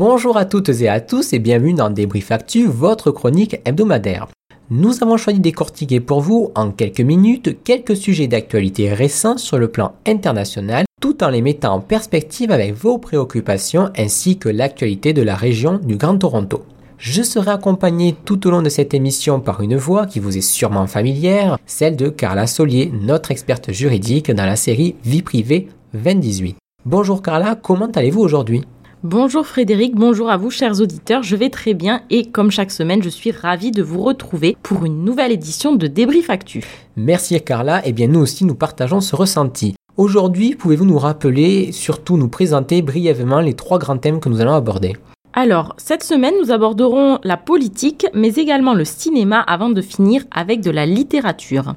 Bonjour à toutes et à tous et bienvenue dans Débrief Actu, votre chronique hebdomadaire. Nous avons choisi de décortiquer pour vous en quelques minutes quelques sujets d'actualité récents sur le plan international tout en les mettant en perspective avec vos préoccupations ainsi que l'actualité de la région du Grand Toronto. Je serai accompagné tout au long de cette émission par une voix qui vous est sûrement familière, celle de Carla Solier, notre experte juridique dans la série Vie privée 2018. Bonjour Carla, comment allez-vous aujourd'hui? Bonjour Frédéric, bonjour à vous chers auditeurs, je vais très bien et comme chaque semaine je suis ravie de vous retrouver pour une nouvelle édition de Débrief Actu. Merci Carla, et eh bien nous aussi nous partageons ce ressenti. Aujourd'hui, pouvez-vous nous rappeler, surtout nous présenter brièvement les trois grands thèmes que nous allons aborder? Alors, cette semaine, nous aborderons la politique, mais également le cinéma avant de finir avec de la littérature.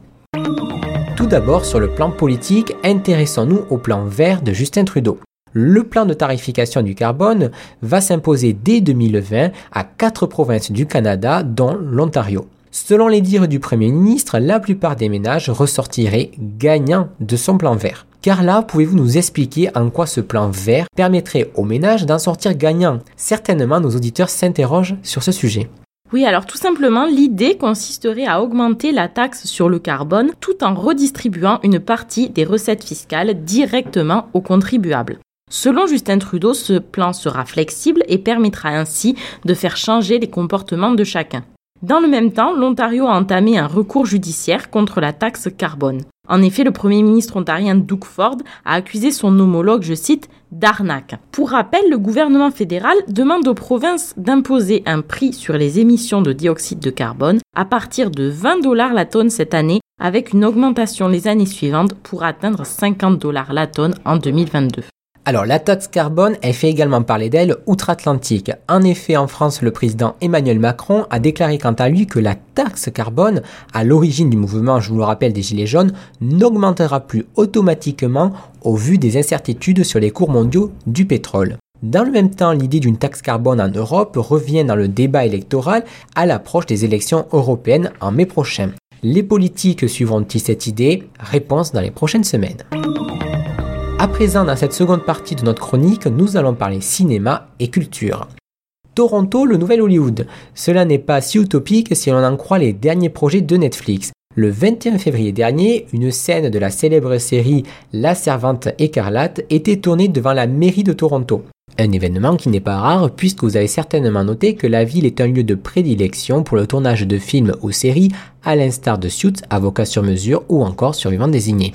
Tout d'abord, sur le plan politique, intéressons-nous au plan vert de Justin Trudeau. Le plan de tarification du carbone va s'imposer dès 2020 à quatre provinces du Canada, dont l'Ontario. Selon les dires du Premier ministre, la plupart des ménages ressortiraient gagnants de son plan vert. Carla, pouvez-vous nous expliquer en quoi ce plan vert permettrait aux ménages d'en sortir gagnants? Certainement, nos auditeurs s'interrogent sur ce sujet. Oui, alors tout simplement, l'idée consisterait à augmenter la taxe sur le carbone tout en redistribuant une partie des recettes fiscales directement aux contribuables. Selon Justin Trudeau, ce plan sera flexible et permettra ainsi de faire changer les comportements de chacun. Dans le même temps, l'Ontario a entamé un recours judiciaire contre la taxe carbone. En effet, le Premier ministre ontarien Doug Ford a accusé son homologue, je cite, d'arnaque. Pour rappel, le gouvernement fédéral demande aux provinces d'imposer un prix sur les émissions de dioxyde de carbone à partir de 20 dollars la tonne cette année, avec une augmentation les années suivantes pour atteindre 50 dollars la tonne en 2022. Alors la taxe carbone, elle fait également parler d'elle outre-Atlantique. En effet, en France, le président Emmanuel Macron a déclaré quant à lui que la taxe carbone, à l'origine du mouvement, je vous le rappelle, des Gilets jaunes, n'augmentera plus automatiquement au vu des incertitudes sur les cours mondiaux du pétrole. Dans le même temps, l'idée d'une taxe carbone en Europe revient dans le débat électoral à l'approche des élections européennes en mai prochain. Les politiques suivront-ils cette idée? Réponse dans les prochaines semaines. À présent, dans cette seconde partie de notre chronique, nous allons parler cinéma et culture. Toronto, le nouvel Hollywood. Cela n'est pas si utopique si l'on en croit les derniers projets de Netflix. Le 21 février dernier, une scène de la célèbre série La Servante écarlate était tournée devant la mairie de Toronto. Un événement qui n'est pas rare puisque vous avez certainement noté que la ville est un lieu de prédilection pour le tournage de films ou séries à l'instar de Suits, Avocat sur mesure ou encore Survivant désigné.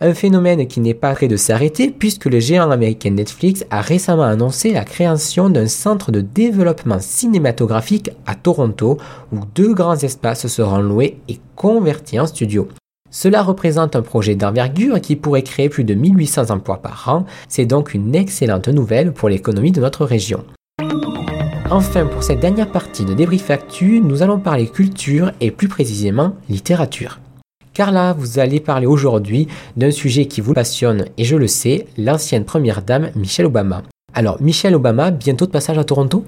Un phénomène qui n'est pas prêt de s'arrêter puisque le géant américain Netflix a récemment annoncé la création d'un centre de développement cinématographique à Toronto où deux grands espaces seront loués et convertis en studio. Cela représente un projet d'envergure qui pourrait créer plus de 1800 emplois par an, c'est donc une excellente nouvelle pour l'économie de notre région. Enfin, pour cette dernière partie de Débrief Actu, nous allons parler culture et plus précisément littérature. Car là, vous allez parler aujourd'hui d'un sujet qui vous passionne, et je le sais, l'ancienne première dame Michelle Obama. Alors, Michelle Obama, bientôt de passage à Toronto?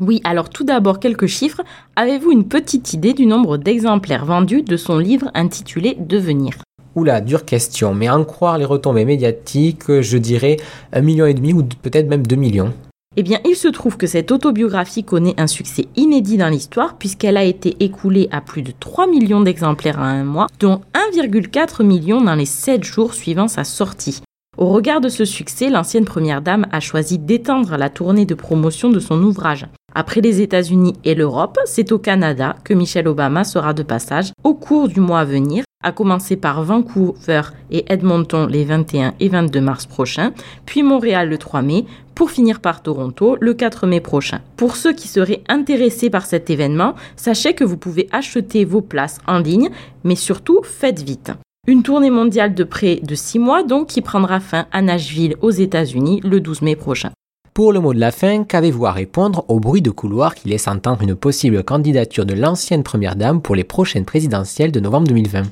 Oui, alors tout d'abord quelques chiffres. Avez-vous une petite idée du nombre d'exemplaires vendus de son livre intitulé Devenir? Oula, dure question, mais en croire les retombées médiatiques, je dirais un million et demi ou peut-être même deux millions. Eh bien, il se trouve que cette autobiographie connaît un succès inédit dans l'histoire puisqu'elle a été écoulée à plus de 3 millions d'exemplaires en un mois, dont 1,4 million dans les 7 jours suivant sa sortie. Au regard de ce succès, l'ancienne première dame a choisi d'étendre la tournée de promotion de son ouvrage. Après les États-Unis et l'Europe, c'est au Canada que Michelle Obama sera de passage au cours du mois à venir, à commencer par Vancouver et Edmonton les 21 et 22 mars prochains, puis Montréal le 3 mai, pour finir par Toronto le 4 mai prochain. Pour ceux qui seraient intéressés par cet événement, sachez que vous pouvez acheter vos places en ligne, mais surtout faites vite. Une tournée mondiale de près de 6 mois donc qui prendra fin à Nashville aux États-Unis le 12 mai prochain. Pour le mot de la fin, qu'avez-vous à répondre au bruit de couloir qui laisse entendre une possible candidature de l'ancienne première dame pour les prochaines présidentielles de novembre 2020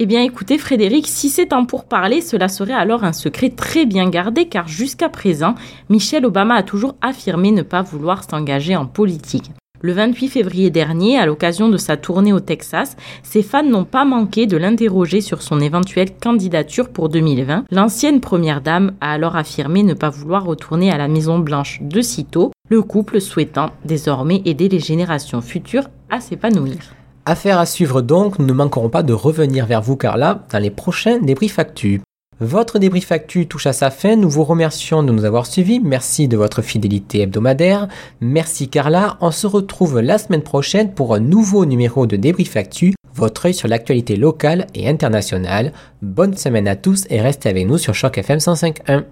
eh bien écoutez Frédéric, si c'est un pourparler, cela serait alors un secret très bien gardé car jusqu'à présent, Michelle Obama a toujours affirmé ne pas vouloir s'engager en politique. Le 28 février dernier, à l'occasion de sa tournée au Texas, ses fans n'ont pas manqué de l'interroger sur son éventuelle candidature pour 2020. L'ancienne première dame a alors affirmé ne pas vouloir retourner à la Maison Blanche de sitôt, le couple souhaitant désormais aider les générations futures à s'épanouir. Affaire à suivre donc, nous ne manquerons pas de revenir vers vous Carla dans les prochains débriefs actu. Votre débrief actu touche à sa fin, nous vous remercions de nous avoir suivis, merci de votre fidélité hebdomadaire, merci Carla, on se retrouve la semaine prochaine pour un nouveau numéro de débrief actu, votre œil sur l'actualité locale et internationale. Bonne semaine à tous et restez avec nous sur Choc FM 105.1.